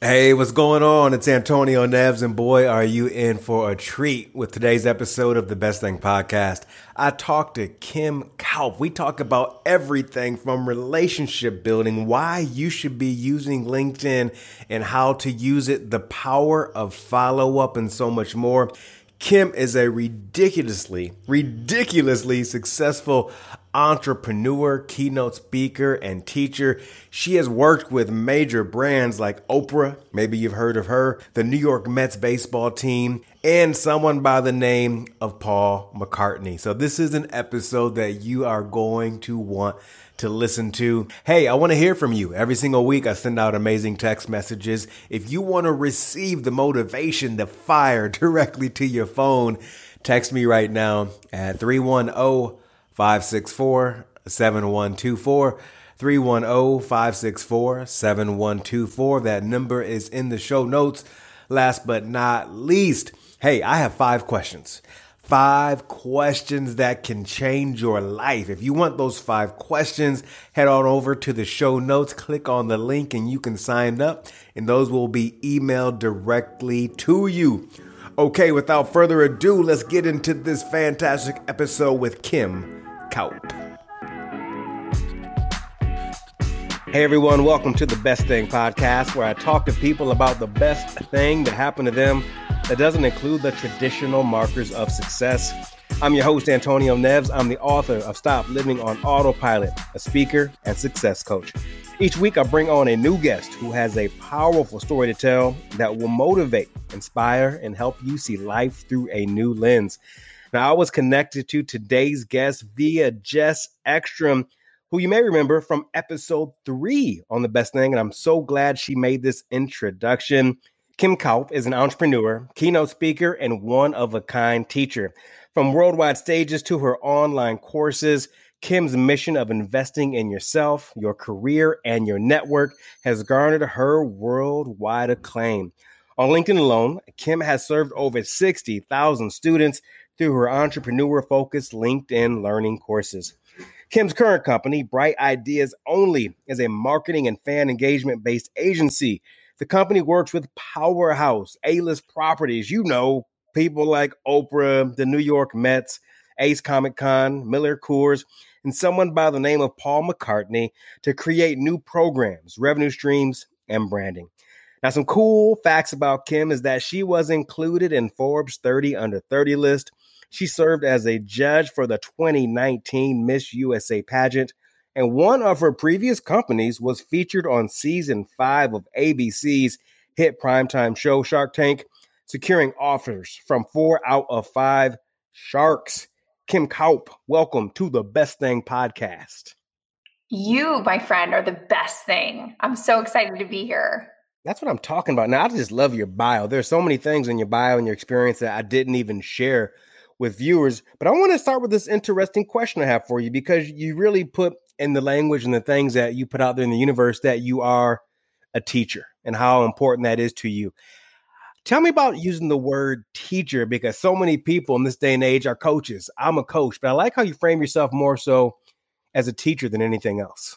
Hey, what's going on? It's Antonio Neves, and boy, are you in for a treat with today's episode of the Best Thing Podcast. I talked to Kim Kaupe. We talk about everything from relationship building, why you should be using LinkedIn, and how to use it, the power of follow up, and so much more. Kim is a ridiculously, ridiculously successful entrepreneur, keynote speaker, and teacher. She has worked with major brands like Oprah, maybe you've heard of her, the New York Mets baseball team, and someone by the name of Paul McCartney. So, this is an episode that you are going to want to listen to. Hey, I want to hear from you. Every single week, I send out amazing text messages. If you want to receive the motivation, the fire directly to your phone, text me right now at 310 564 7124. 310 564 7124. That number is in the show notes. Last but not least, hey, I have five questions five questions that can change your life. If you want those five questions, head on over to the show notes, click on the link, and you can sign up, and those will be emailed directly to you. Okay, without further ado, let's get into this fantastic episode with Kim Hey everyone, welcome to the Best Thing podcast, where I talk to people about the best thing that happened to them that doesn't include the traditional markers of success. I'm your host, Antonio Neves. I'm the author of Stop Living on Autopilot, a speaker and success coach. Each week, I bring on a new guest who has a powerful story to tell that will motivate, inspire, and help you see life through a new lens. Now, I was connected to today's guest via Jess Ekstrom, who you may remember from episode three on The Best Thing, and I'm so glad she made this introduction. Kim Kaupe is an entrepreneur, keynote speaker, and one of a kind teacher. From worldwide stages to her online courses, Kim's mission of investing in yourself, your career, and your network has garnered her worldwide acclaim. On LinkedIn alone, Kim has served over 60,000 students through her entrepreneur focused LinkedIn learning courses. Kim's current company, Bright Ideas Only, is a marketing and fan engagement based agency the company works with powerhouse A-list properties. You know, people like Oprah, the New York Mets, Ace Comic Con, Miller Coors, and someone by the name of Paul McCartney to create new programs, revenue streams, and branding. Now, some cool facts about Kim is that she was included in Forbes 30 under 30 list. She served as a judge for the 2019 Miss USA pageant and one of her previous companies was featured on season five of ABC's hit primetime show Shark Tank, securing offers from four out of five sharks. Kim Kaupe, welcome to the Best Thing podcast. You, my friend, are the best thing. I'm so excited to be here. That's what I'm talking about. Now, I just love your bio. There's so many things in your bio and your experience that I didn't even share with viewers. But I want to start with this interesting question I have for you because you really put in the language and the things that you put out there in the universe that you are a teacher and how important that is to you. Tell me about using the word teacher because so many people in this day and age are coaches. I'm a coach, but I like how you frame yourself more so as a teacher than anything else.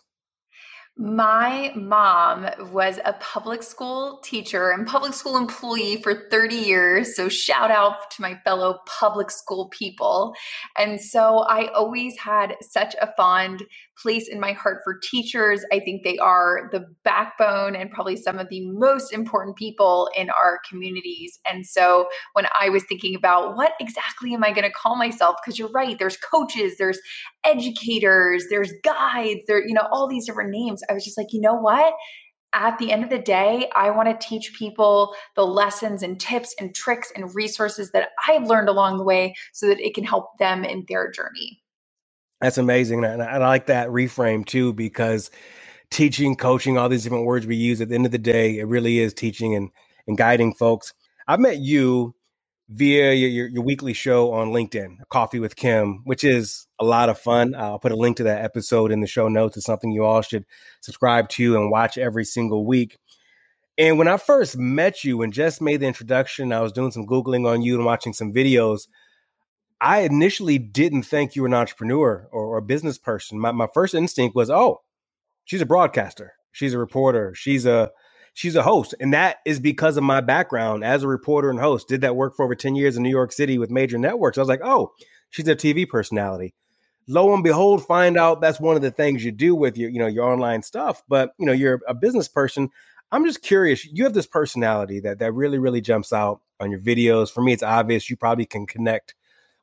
My mom was a public school teacher and public school employee for 30 years. So, shout out to my fellow public school people. And so, I always had such a fond place in my heart for teachers. I think they are the backbone and probably some of the most important people in our communities. And so when I was thinking about what exactly am I going to call myself, because you're right, there's coaches, there's educators, there's guides, there, you know, all these different names. I was just like, you know what? at the end of the day, I want to teach people the lessons and tips and tricks and resources that I've learned along the way so that it can help them in their journey. That's amazing. And I like that reframe too, because teaching, coaching, all these different words we use at the end of the day, it really is teaching and, and guiding folks. I met you via your, your, your, weekly show on LinkedIn, Coffee with Kim, which is a lot of fun. I'll put a link to that episode in the show notes. It's something you all should subscribe to and watch every single week. And when I first met you and just made the introduction, I was doing some Googling on you and watching some videos. I initially didn't think you were an entrepreneur or, or a business person. My, my first instinct was, oh, she's a broadcaster, she's a reporter, she's a she's a host. And that is because of my background as a reporter and host. Did that work for over 10 years in New York City with major networks. I was like, oh, she's a TV personality. Lo and behold, find out that's one of the things you do with your, you know, your online stuff. But you know, you're a business person. I'm just curious. You have this personality that that really, really jumps out on your videos. For me, it's obvious you probably can connect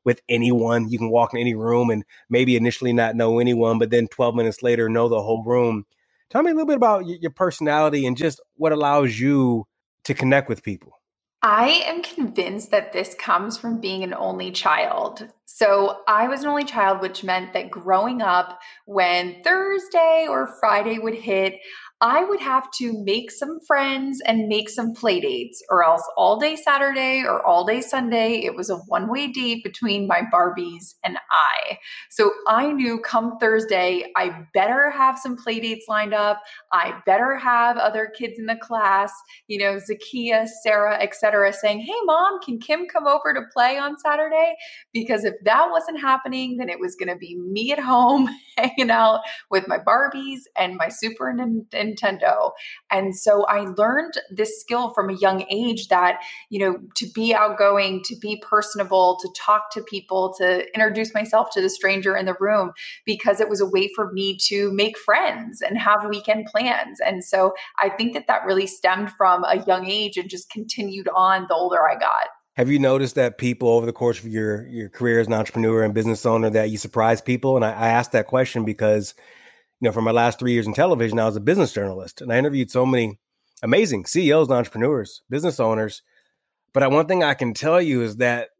with anyone. You can walk in any room and maybe initially not know anyone, but then 12 minutes later know the whole room. Tell me a little bit about your personality and just what allows you to connect with people. I am convinced that this comes from being an only child. So, I was an only child, which meant that growing up, when Thursday or Friday would hit, I would have to make some friends and make some play dates, or else all day Saturday or all day Sunday, it was a one way date between my Barbies and I. So I knew come Thursday, I better have some play dates lined up. I better have other kids in the class, you know, Zakia, Sarah, etc., saying, Hey, mom, can Kim come over to play on Saturday? Because if that wasn't happening, then it was going to be me at home hanging out with my Barbies and my Super Nintendo Nintendo. And so I learned this skill from a young age that, you know, to be outgoing, to be personable, to talk to people, to introduce myself to the stranger in the room, because it was a way for me to make friends and have weekend plans. And so I think that that really stemmed from a young age and just continued on the older I got. Have you noticed that people over the course of your your career as an entrepreneur and business owner that you surprise people? And I, I asked that question because you know, for my last three years in television, I was a business journalist and I interviewed so many amazing CEOs and entrepreneurs, business owners. But uh, one thing I can tell you is that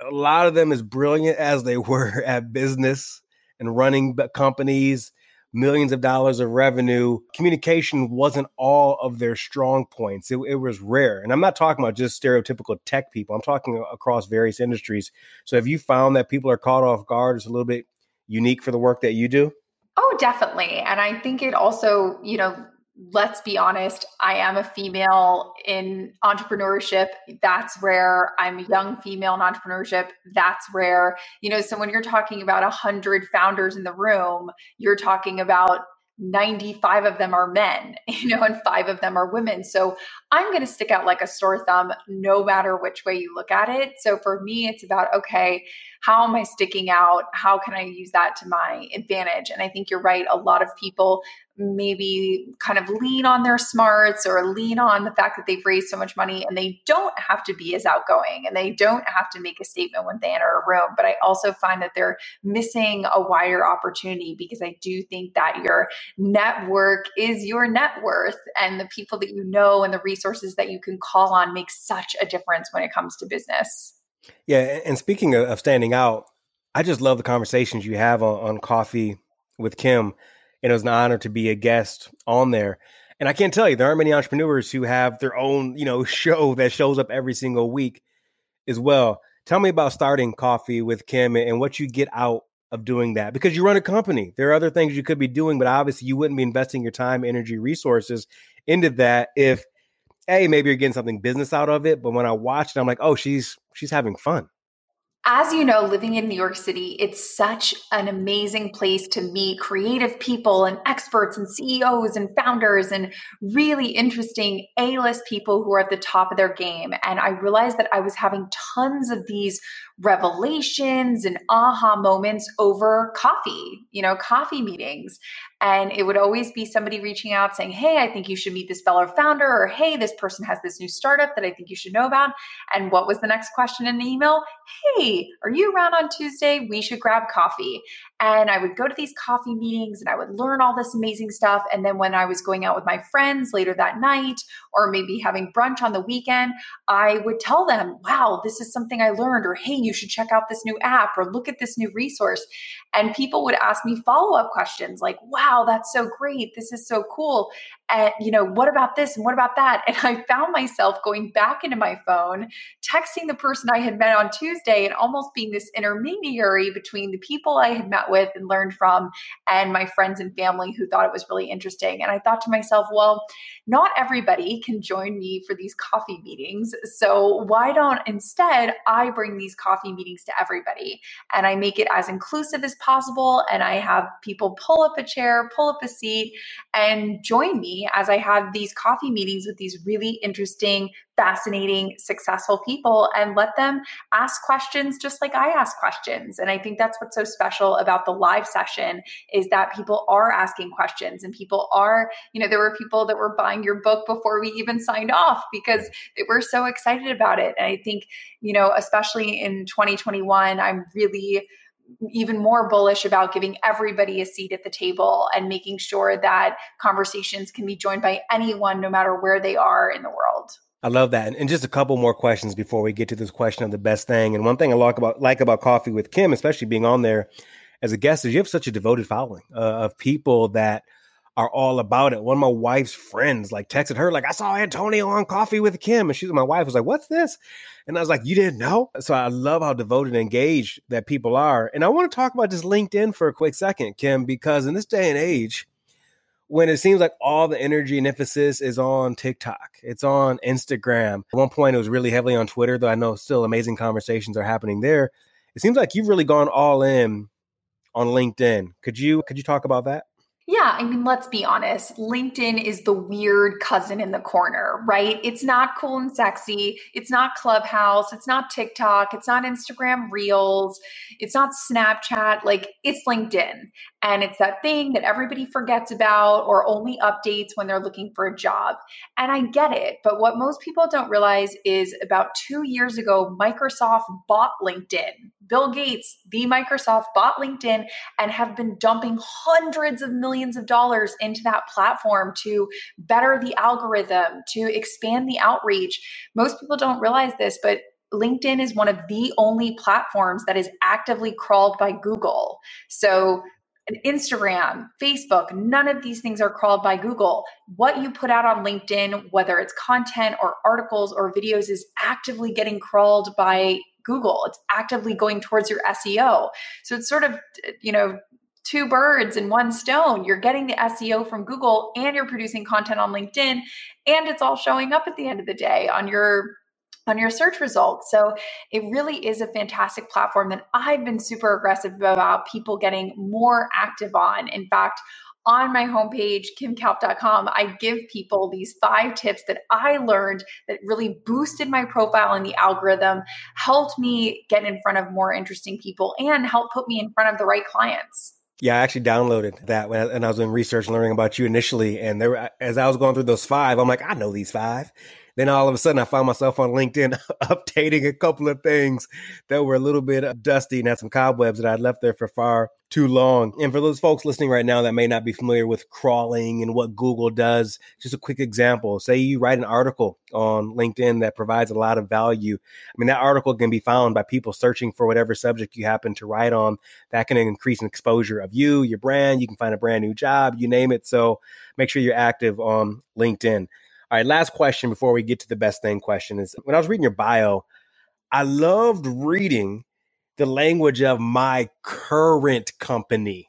a lot of them, as brilliant as they were at business and running companies, millions of dollars of revenue, communication wasn't all of their strong points. It, it was rare. And I'm not talking about just stereotypical tech people, I'm talking across various industries. So have you found that people are caught off guard? It's a little bit unique for the work that you do? Oh, definitely. And I think it also, you know, let's be honest, I am a female in entrepreneurship. That's rare. I'm a young female in entrepreneurship. That's rare. You know, so when you're talking about a hundred founders in the room, you're talking about 95 of them are men, you know, and five of them are women. So I'm going to stick out like a sore thumb no matter which way you look at it. So for me, it's about, okay, how am I sticking out? How can I use that to my advantage? And I think you're right. A lot of people maybe kind of lean on their smarts or lean on the fact that they've raised so much money and they don't have to be as outgoing and they don't have to make a statement when they enter a room. But I also find that they're missing a wider opportunity because I do think that your network is your net worth and the people that you know and the resources that you can call on make such a difference when it comes to business. Yeah, and speaking of standing out, I just love the conversations you have on, on coffee with Kim, and it was an honor to be a guest on there. And I can't tell you, there aren't many entrepreneurs who have their own, you know, show that shows up every single week as well. Tell me about starting coffee with Kim and what you get out of doing that because you run a company. There are other things you could be doing, but obviously you wouldn't be investing your time, energy, resources into that if a maybe you're getting something business out of it, but when I watch it, I'm like, oh, she's she's having fun. As you know, living in New York City, it's such an amazing place to meet creative people and experts and CEOs and founders and really interesting A list people who are at the top of their game. And I realized that I was having tons of these revelations and aha moments over coffee, you know, coffee meetings. And it would always be somebody reaching out saying, Hey, I think you should meet this fellow founder, or Hey, this person has this new startup that I think you should know about. And what was the next question in the email? Hey, are you around on Tuesday? We should grab coffee. And I would go to these coffee meetings and I would learn all this amazing stuff. And then when I was going out with my friends later that night, or maybe having brunch on the weekend, I would tell them, wow, this is something I learned, or hey, you should check out this new app, or look at this new resource. And people would ask me follow up questions like, wow, that's so great. This is so cool and you know what about this and what about that? And i found myself going back into my phone texting the person i had met on tuesday and almost being this intermediary between the people i had met with and learned from and my friends and family who thought it was really interesting. And i thought to myself well not everybody can join me for these coffee meetings. So why don't instead i bring these coffee meetings to everybody and i make it as inclusive as possible and i have people pull up a chair pull up a seat and join me as I have these coffee meetings with these really interesting, fascinating, successful people and let them ask questions just like I ask questions. And I think that's what's so special about the live session is that people are asking questions and people are, you know, there were people that were buying your book before we even signed off because they were so excited about it. And I think, you know, especially in 2021, I'm really even more bullish about giving everybody a seat at the table and making sure that conversations can be joined by anyone, no matter where they are in the world. I love that. And just a couple more questions before we get to this question of the best thing. And one thing I like about like about coffee with Kim, especially being on there as a guest, is you have such a devoted following uh, of people that are all about it. One of my wife's friends like texted her, like, I saw Antonio on coffee with Kim. And she's my wife was like, What's this? And I was like, You didn't know? So I love how devoted and engaged that people are. And I want to talk about just LinkedIn for a quick second, Kim, because in this day and age, when it seems like all the energy and emphasis is on TikTok, it's on Instagram. At one point, it was really heavily on Twitter, though I know still amazing conversations are happening there. It seems like you've really gone all in on LinkedIn. Could you could you talk about that? Yeah, I mean, let's be honest. LinkedIn is the weird cousin in the corner, right? It's not cool and sexy. It's not Clubhouse. It's not TikTok. It's not Instagram Reels. It's not Snapchat. Like, it's LinkedIn. And it's that thing that everybody forgets about or only updates when they're looking for a job. And I get it. But what most people don't realize is about two years ago, Microsoft bought LinkedIn. Bill Gates, the Microsoft, bought LinkedIn and have been dumping hundreds of millions of dollars into that platform to better the algorithm, to expand the outreach. Most people don't realize this, but LinkedIn is one of the only platforms that is actively crawled by Google. So Instagram, Facebook, none of these things are crawled by Google. What you put out on LinkedIn, whether it's content or articles or videos, is actively getting crawled by Google. It's actively going towards your SEO. So it's sort of, you know, two birds in one stone. You're getting the SEO from Google and you're producing content on LinkedIn, and it's all showing up at the end of the day on your on your search results. So it really is a fantastic platform that I've been super aggressive about people getting more active on. In fact, on my homepage, kimkaupe.com, I give people these five tips that I learned that really boosted my profile in the algorithm, helped me get in front of more interesting people, and helped put me in front of the right clients. Yeah, I actually downloaded that when I, and I was doing research and learning about you initially. And there, as I was going through those five, I'm like, I know these five. Then all of a sudden, I found myself on LinkedIn updating a couple of things that were a little bit uh, dusty and had some cobwebs that I'd left there for far too long. And for those folks listening right now that may not be familiar with crawling and what Google does, just a quick example. Say you write an article on LinkedIn that provides a lot of value. I mean, that article can be found by people searching for whatever subject you happen to write on. That can increase an exposure of you, your brand. You can find a brand new job, you name it. So make sure you're active on LinkedIn. All right, last question before we get to the best thing question is when I was reading your bio, I loved reading the language of my current company.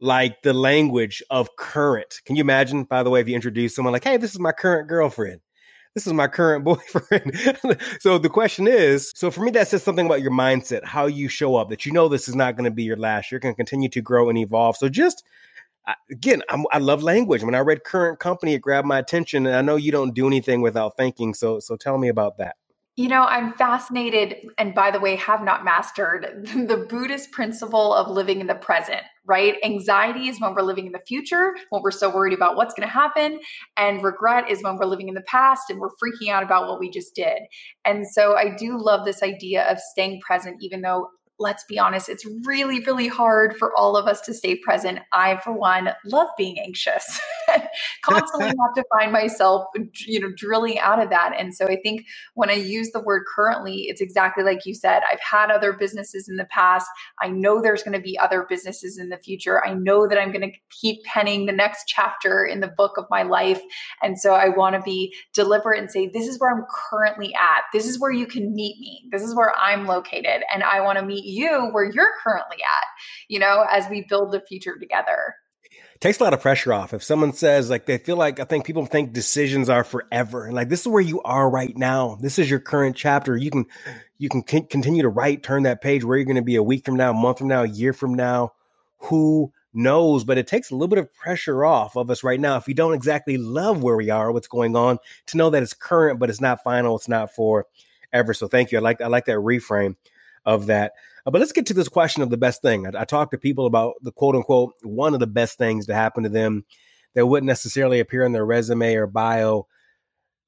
Like the language of current. Can you imagine, by the way, if you introduce someone like, hey, this is my current girlfriend? This is my current boyfriend. so the question is so for me, that says something about your mindset, how you show up, that you know this is not going to be your last. You're going to continue to grow and evolve. So just again, I'm, i love language. When I read current company, it grabbed my attention, and I know you don't do anything without thinking. So, so tell me about that. You know, I'm fascinated, and by the way, have not mastered the Buddhist principle of living in the present, right? Anxiety is when we're living in the future, when we're so worried about what's going to happen. And regret is when we're living in the past and we're freaking out about what we just did. And so I do love this idea of staying present, even though let's be honest, it's really, really hard for all of us to stay present. I, for one, love being anxious. Constantly have to find myself, you know, drilling out of that. And so I think when I use the word currently, it's exactly like you said. I've had other businesses in the past. I know there's going to be other businesses in the future. I know that I'm going to keep penning the next chapter in the book of my life. And so I want to be deliberate and say, this is where I'm currently at. This is where you can meet me. This is where I'm located. And I want to meet you where you're currently at, you know, as we build the future together. Takes a lot of pressure off. If someone says like they feel like I think people think decisions are forever and like this is where you are right now. This is your current chapter. You can you can c- continue to write, turn that page where you're going to be a week from now, a month from now, a year from now. Who knows, but it takes a little bit of pressure off of us right now if we don't exactly love where we are, what's going on, to know that it's current, but it's not final, it's not for ever. So thank you. I like I like that reframe of that. Uh, but let's get to this question of the best thing. I, I talk to people about the quote unquote one of the best things to happen to them that wouldn't necessarily appear in their resume or bio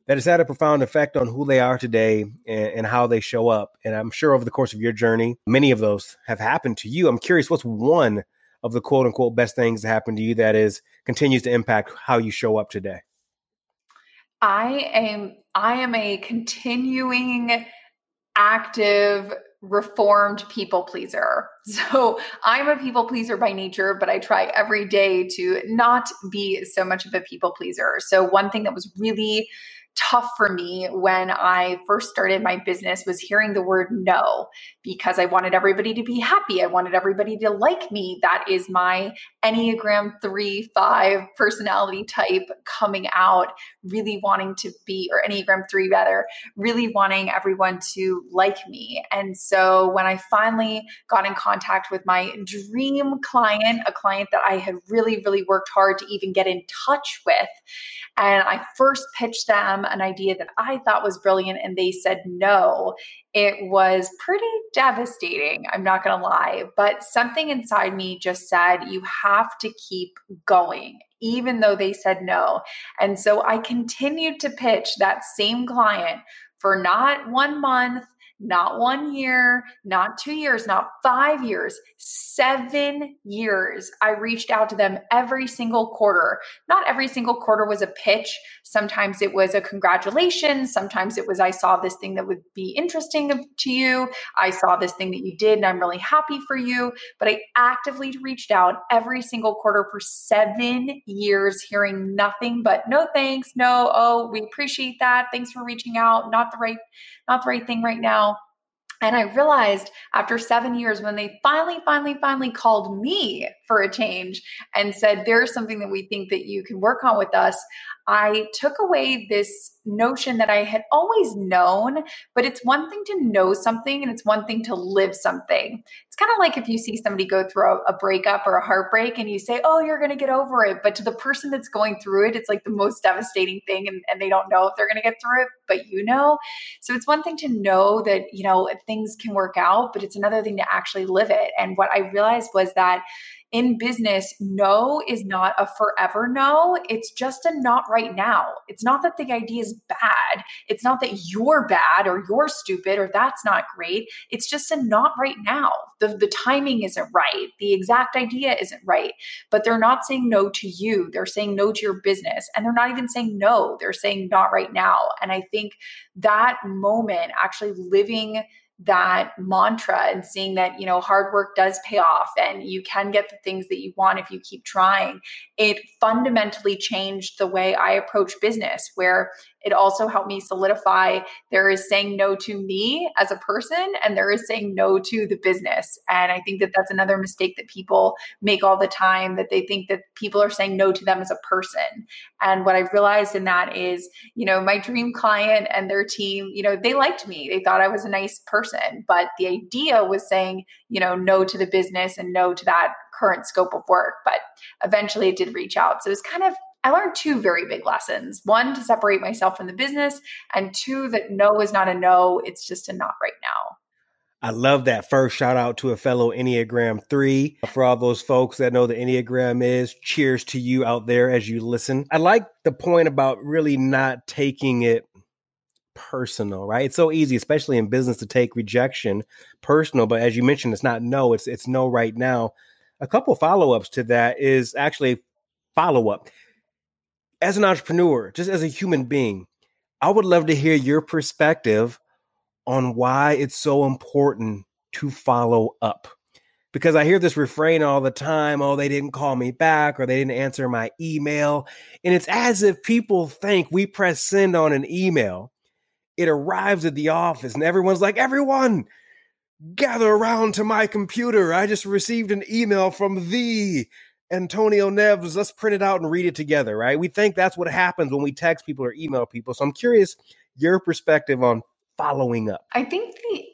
that has had a profound effect on who they are today and, and, how they show up. And I'm sure over the course of your journey, many of those have happened to you. I'm curious, what's one of the quote unquote best things that happened to you that is continues to impact how you show up today? I am I am a continuing active reformed people pleaser. So I'm a people pleaser by nature, but I try every day to not be so much of a people pleaser. So one thing that was really tough for me when I first started my business was hearing the word no because I wanted everybody to be happy. I wanted everybody to like me. That is my Enneagram 3 5 personality type coming out, really wanting to be, or Enneagram 3 rather, really wanting everyone to like me. And so when I finally got in contact with my dream client, a client that I had really, really worked hard to even get in touch with, and I first pitched them an idea that I thought was brilliant and they said no, it was pretty devastating. I'm not going to lie. But something inside me just said, you have to keep going, even though they said no. And so I continued to pitch that same client for not one month, not one year, not two years, not five years, seven years. I reached out to them every single quarter. Not every single quarter was a pitch. Sometimes it was a congratulations. Sometimes it was, I saw this thing that would be interesting to you. I saw this thing that you did and I'm really happy for you. But I actively reached out every single quarter for seven years, hearing nothing but no thanks, no, oh, we appreciate that. Thanks for reaching out. Not the right, not the right thing right now and I realized after seven years, when they finally, finally, finally called me for a change and said, There's something that we think that you can work on with us, I took away this notion that I had always known, but it's one thing to know something and it's one thing to live something. It's kind of like if you see somebody go through a, a breakup or a heartbreak and you say, Oh, you're going to get over it. But to the person that's going through it, it's like the most devastating thing and, and they don't know if they're going to get through it, but you know. So it's one thing to know that, you know, things can work out, but it's another thing to actually live it. And what I realized was that in business, no is not a forever no. It's just a not right now. It's not that the idea is bad. It's not that you're bad or you're stupid or that's not great. It's just a not right now. The, the timing isn't right. The exact idea isn't right. But they're not saying no to you. They're saying no to your business. And they're not even saying no. They're saying not right now. And I think that moment, actually living that mantra and seeing that you know hard work does pay off and you can get the things that you want if you keep trying. It fundamentally changed the way i approach business where it also helped me solidify there is saying no to me as a person and there is saying no to the business. And i think that that's another mistake that people make all the time that they think that people are saying no to them as a person. And what i've realized in that is you know my dream client and their team you know they liked me. They thought i was a nice person. But the idea was saying you know no to the business and no to that current scope of work. But eventually it did reach out. So it's kind of I learned two very big lessons. One, to separate myself from the business, and two, that no is not a no, it's just a not right now. I love that. First, shout out to a fellow Enneagram 3. For all those folks that know the Enneagram is, cheers to you out there as you listen. I like the point about really not taking it personal, right? It's so easy, especially in business, to take rejection personal. But as you mentioned, it's not no, it's it's no right now. A couple follow-ups to that is actually follow-up as an entrepreneur, just as a human being, I would love to hear your perspective on why it's so important to follow up. Because I hear this refrain all the time oh, they didn't call me back or they didn't answer my email. And it's as if people think we press send on an email, it arrives at the office, and everyone's like, everyone, gather around to my computer. I just received an email from the Antonio Neves, let's print it out and read it together, right? We think that's what happens when we text people or email people. So I'm curious your perspective on following up. I think the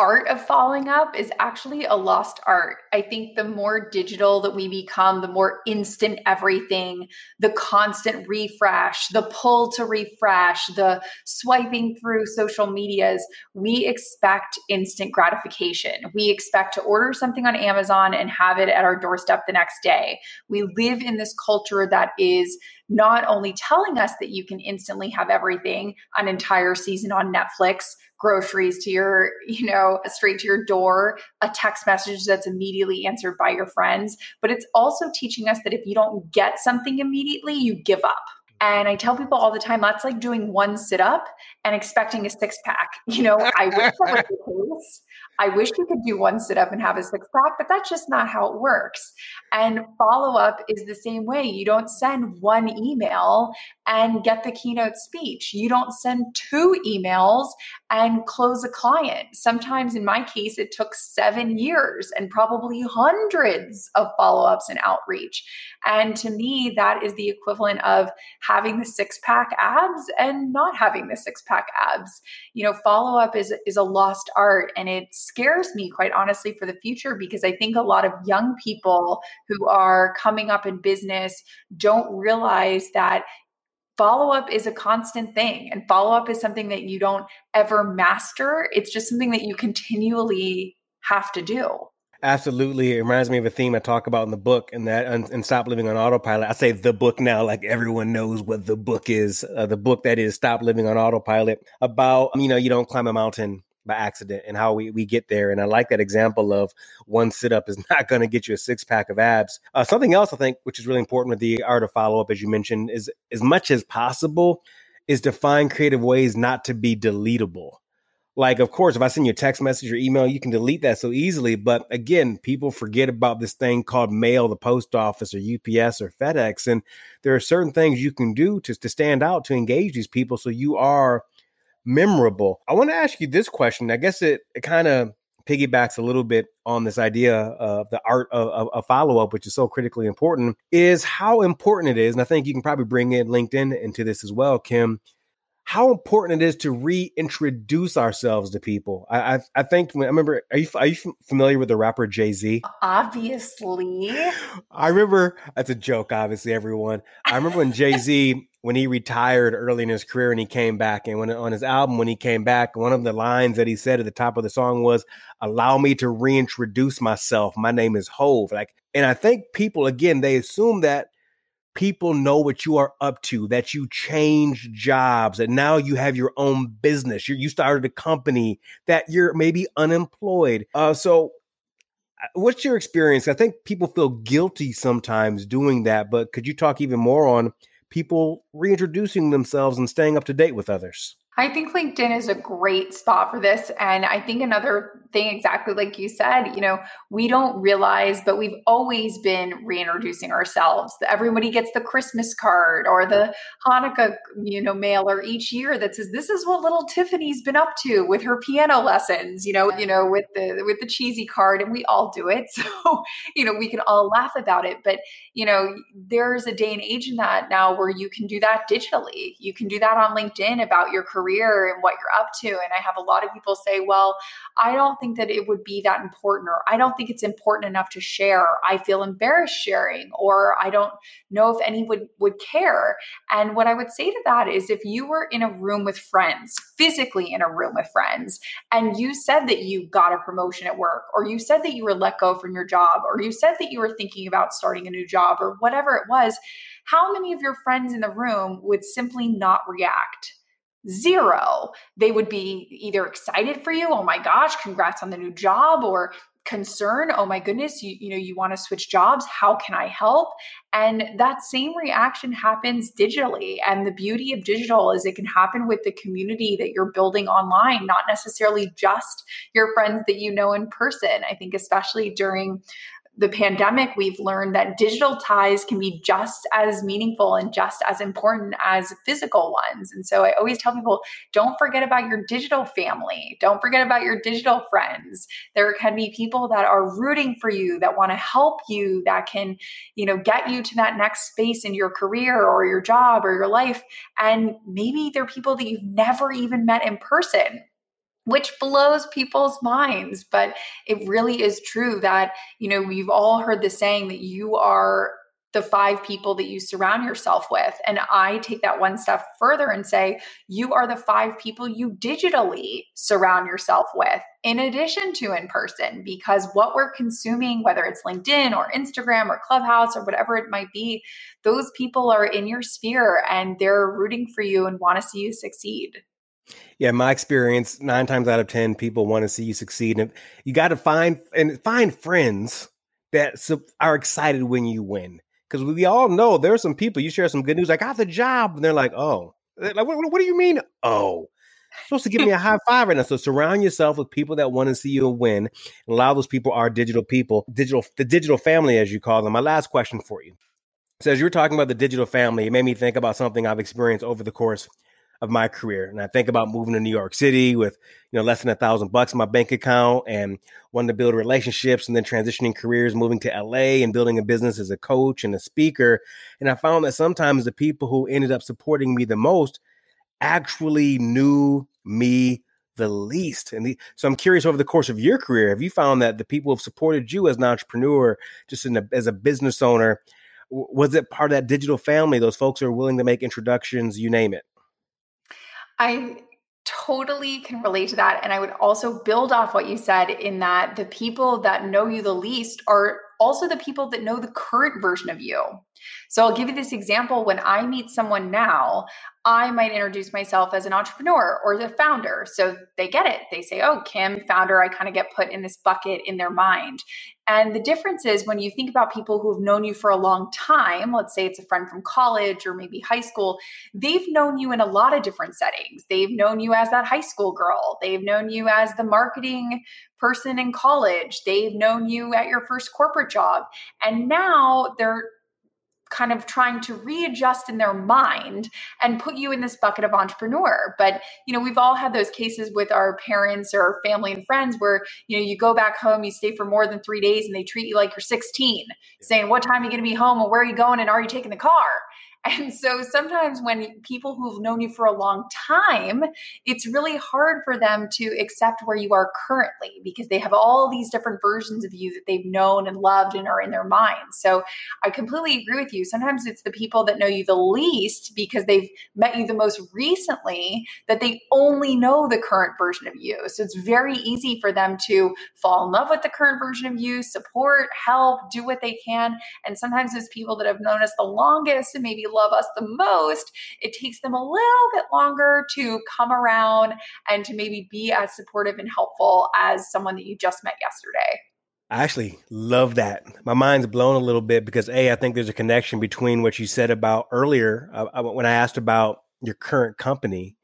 art of following up is actually a lost art. I think the more digital that we become, the more instant everything, the constant refresh, the pull to refresh, the swiping through social medias, we expect instant gratification. We expect to order something on Amazon and have it at our doorstep the next day. We live in this culture that is not only telling us that you can instantly have everything, an entire season on Netflix, groceries to your, you know, straight to your door, a text message that's immediately answered by your friends. But it's also teaching us that if you don't get something immediately, you give up. And I tell people all the time, that's like doing one sit up and expecting a six pack. You know, I wish that was the case. I wish we could do one sit up and have a six pack, but that's just not how it works. And follow up is the same way. You don't send one email and get the keynote speech. You don't send two emails and close a client. Sometimes, in my case, it took seven years and probably hundreds of follow ups and outreach. And to me, that is the equivalent of having the six pack abs and not having the six pack abs. You know, follow up is, is a lost art and it scares me, quite honestly, for the future because I think a lot of young people who are coming up in business don't realize that follow up is a constant thing and follow up is something that you don't ever master it's just something that you continually have to do Absolutely. It reminds me of a theme I talk about in the book and that and, Stop Living on Autopilot. I say the book now, like everyone knows what the book is. Uh, the book that is Stop Living on Autopilot about, you know, you don't climb a mountain by accident and how we, we get there. And I like that example of one sit up is not going to get you a six pack of abs. Uh, something else I think, which is really important with the art of follow up, as you mentioned, is as much as possible is to find creative ways not to be deletable like of course if i send you a text message or email you can delete that so easily but again people forget about this thing called mail the post office or ups or fedex and there are certain things you can do to, to stand out to engage these people so you are memorable i want to ask you this question i guess it, it kind of piggybacks a little bit on this idea of the art of, of, of follow-up which is so critically important is how important it is and i think you can probably bring in linkedin into this as well kim how important it is to reintroduce ourselves to people. I I, I think I remember. Are you are you familiar with the rapper Jay Z? Obviously. I remember. That's a joke. Obviously, everyone. I remember when Jay Z when he retired early in his career and he came back and when on his album when he came back one of the lines that he said at the top of the song was allow me to reintroduce myself my name is Hov like and i think people again they assume that people know what you are up to, that you changed jobs, that now you have your own business, you you started a company, that you're maybe unemployed. Uh, so, uh, what's your experience? I think people feel guilty sometimes doing that, but could you talk even more on people reintroducing themselves and staying up to date with others? I think LinkedIn is a great spot for this. And I think another thing, exactly like you said, you know, we don't realize, but we've always been reintroducing ourselves. Everybody gets the Christmas card or the Hanukkah, you know, mailer each year that says, this is what little Tiffany's been up to with her piano lessons, you know, you know, with the with the cheesy card. And we all do it. So, you know, we can all laugh about it. But, you know, there's a day and age in that now where you can do that digitally. You can do that on LinkedIn about your career career and what you're up to. And I have a lot of people say, well, I don't think that it would be that important, or I don't think it's important enough to share. I feel embarrassed sharing, or I don't know if anyone would care. And what I would say to that is if you were in a room with friends, physically in a room with friends, and you said that you got a promotion at work, or you said that you were let go from your job, or you said that you were thinking about starting a new job, or whatever it was, how many of your friends in the room would simply not react? Zero. They would be either excited for you, oh my gosh, congrats on the new job, or concern oh my goodness you, you know you want to switch jobs how can i help and that same reaction happens digitally and the beauty of digital is it can happen with the community that you're building online not necessarily just your friends that you know in person i think especially during the pandemic, we've learned that digital ties can be just as meaningful and just as important as physical ones. And so I always tell people don't forget about your digital family, don't forget about your digital friends. There can be people that are rooting for you, that want to help you, that can, you know, get you to that next space in your career or your job or your life. And maybe they're people that you've never even met in person which blows people's minds but it really is true that you know we've all heard the saying that you are the five people that you surround yourself with. And I take that one step further and say, you are the five people you digitally surround yourself with, in addition to in person, because what we're consuming, whether it's LinkedIn or Instagram or Clubhouse or whatever it might be, those people are in your sphere and they're rooting for you and want to see you succeed. Yeah, my experience, nine times out of ten, people want to see you succeed, and you got to find and find friends that are excited when you win because we all know there are some people you share some good news. I got the job, and they're like, "Oh, like what, what do you mean? Oh." supposed to give me a high five right now. So surround yourself with people that want to see you win. And a lot of those people are digital people, digital the digital family, as you call them. My last question for you. So as you were talking about the digital family, it made me think about something I've experienced over the course of my career. And I think about moving to New York City with, you know, less than a thousand bucks in my bank account and wanting to build relationships and then transitioning careers, moving to LA and building a business as a coach and a speaker. And I found that sometimes the people who ended up supporting me the most actually knew me the least. And the, so I'm curious over the course of your career, have you found that the people who've supported you as an entrepreneur, just a, as a business owner, was it part of that digital family? Those folks who are willing to make introductions, you name it. I totally can relate to that. And I would also build off what you said in that the people that know you the least are also the people that know the current version of you. So I'll give you this example. When I meet someone now, I might introduce myself as an entrepreneur or the founder. So they get it. They say, Oh, Kim, founder, I kind of get put in this bucket in their mind. And the difference is when you think about people who have known you for a long time, let's say it's a friend from college or maybe high school, they've known you in a lot of different settings. They've known you as that high school girl, they've known you as the marketing person in college, they've known you at your first corporate job. And now they're kind of trying to readjust in their mind and put you in this bucket of entrepreneur. But you know we've all had those cases with our parents or family and friends where you know you go back home you stay for more than three days and they treat you like you're 16 saying what time are you going to be home? And where are you going? And are you taking the car and so sometimes when people who've known you for a long time, it's really hard for them to accept where you are currently because they have all these different versions of you that they've known and loved and are in their minds. So I completely agree with you. Sometimes it's the people that know you the least because they've met you the most recently that they only know the current version of you. So it's very easy for them to fall in love with the current version of you, support, help, do what they can. And sometimes it's people that have known us the longest and maybe love us the most, it takes them a little bit longer to come around and to maybe be as supportive and helpful as someone that you just met yesterday. I actually love that. My mind's blown a little bit because a I think there's a connection between what you said about earlier uh, when I asked about your current company,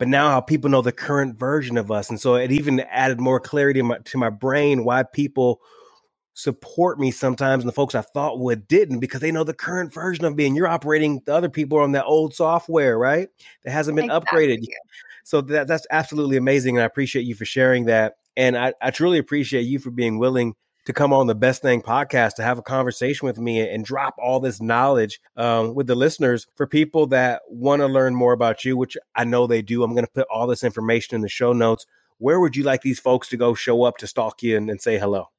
but now how people know the current version of us, and so it even added more clarity my, to my brain why people support me sometimes and the folks I thought would didn't because they know the current version of me and you're operating the other people on that old software, right? That hasn't been exactly. upgraded. So that that's absolutely amazing. And I appreciate you for sharing that. And I, I truly appreciate you for being willing to come on the Best Thing podcast to have a conversation with me and drop all this knowledge um, with the listeners for people that want to learn more about you, which I know they do. I'm going to put all this information in the show notes. Where would you like these folks to go show up to stalk you and, and say hello?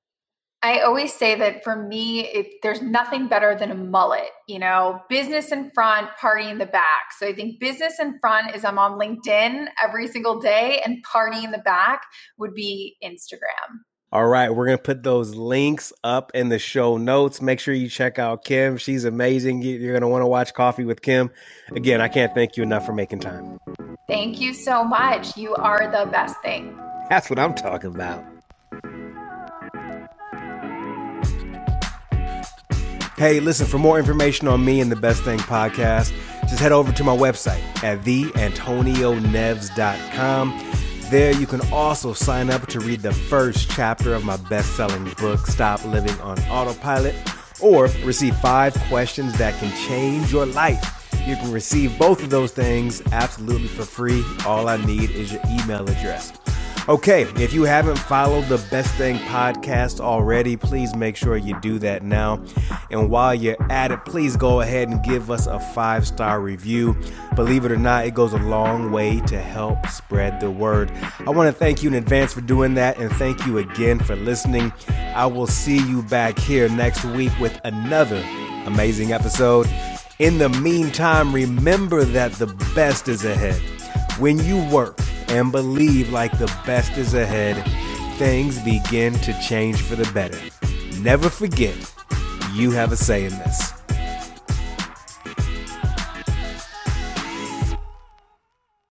I always say that for me, it, there's nothing better than a mullet, you know, business in front, party in the back. So I think business in front is I'm on LinkedIn every single day, and party in the back would be Instagram. All right, we're going to put those links up in the show notes. Make sure you check out Kim. She's amazing. You're going to want to watch Coffee with Kim. Again, I can't thank you enough for making time. Thank you so much. You are the best thing. That's what I'm talking about. Hey, listen, for more information on me and the Best Thing podcast, just head over to my website at theantonioneves.com. There, you can also sign up to read the first chapter of my best selling book, Stop Living on Autopilot, or receive five questions that can change your life. You can receive both of those things absolutely for free. All I need is your email address. Okay, if you haven't followed the Best Thing podcast already, please make sure you do that now. And while you're at it, please go ahead and give us a five star review. Believe it or not, it goes a long way to help spread the word. I want to thank you in advance for doing that, and thank you again for listening. I will see you back here next week with another amazing episode. In the meantime, remember that the best is ahead. When you work, and believe like the best is ahead, things begin to change for the better. Never forget, you have a say in this.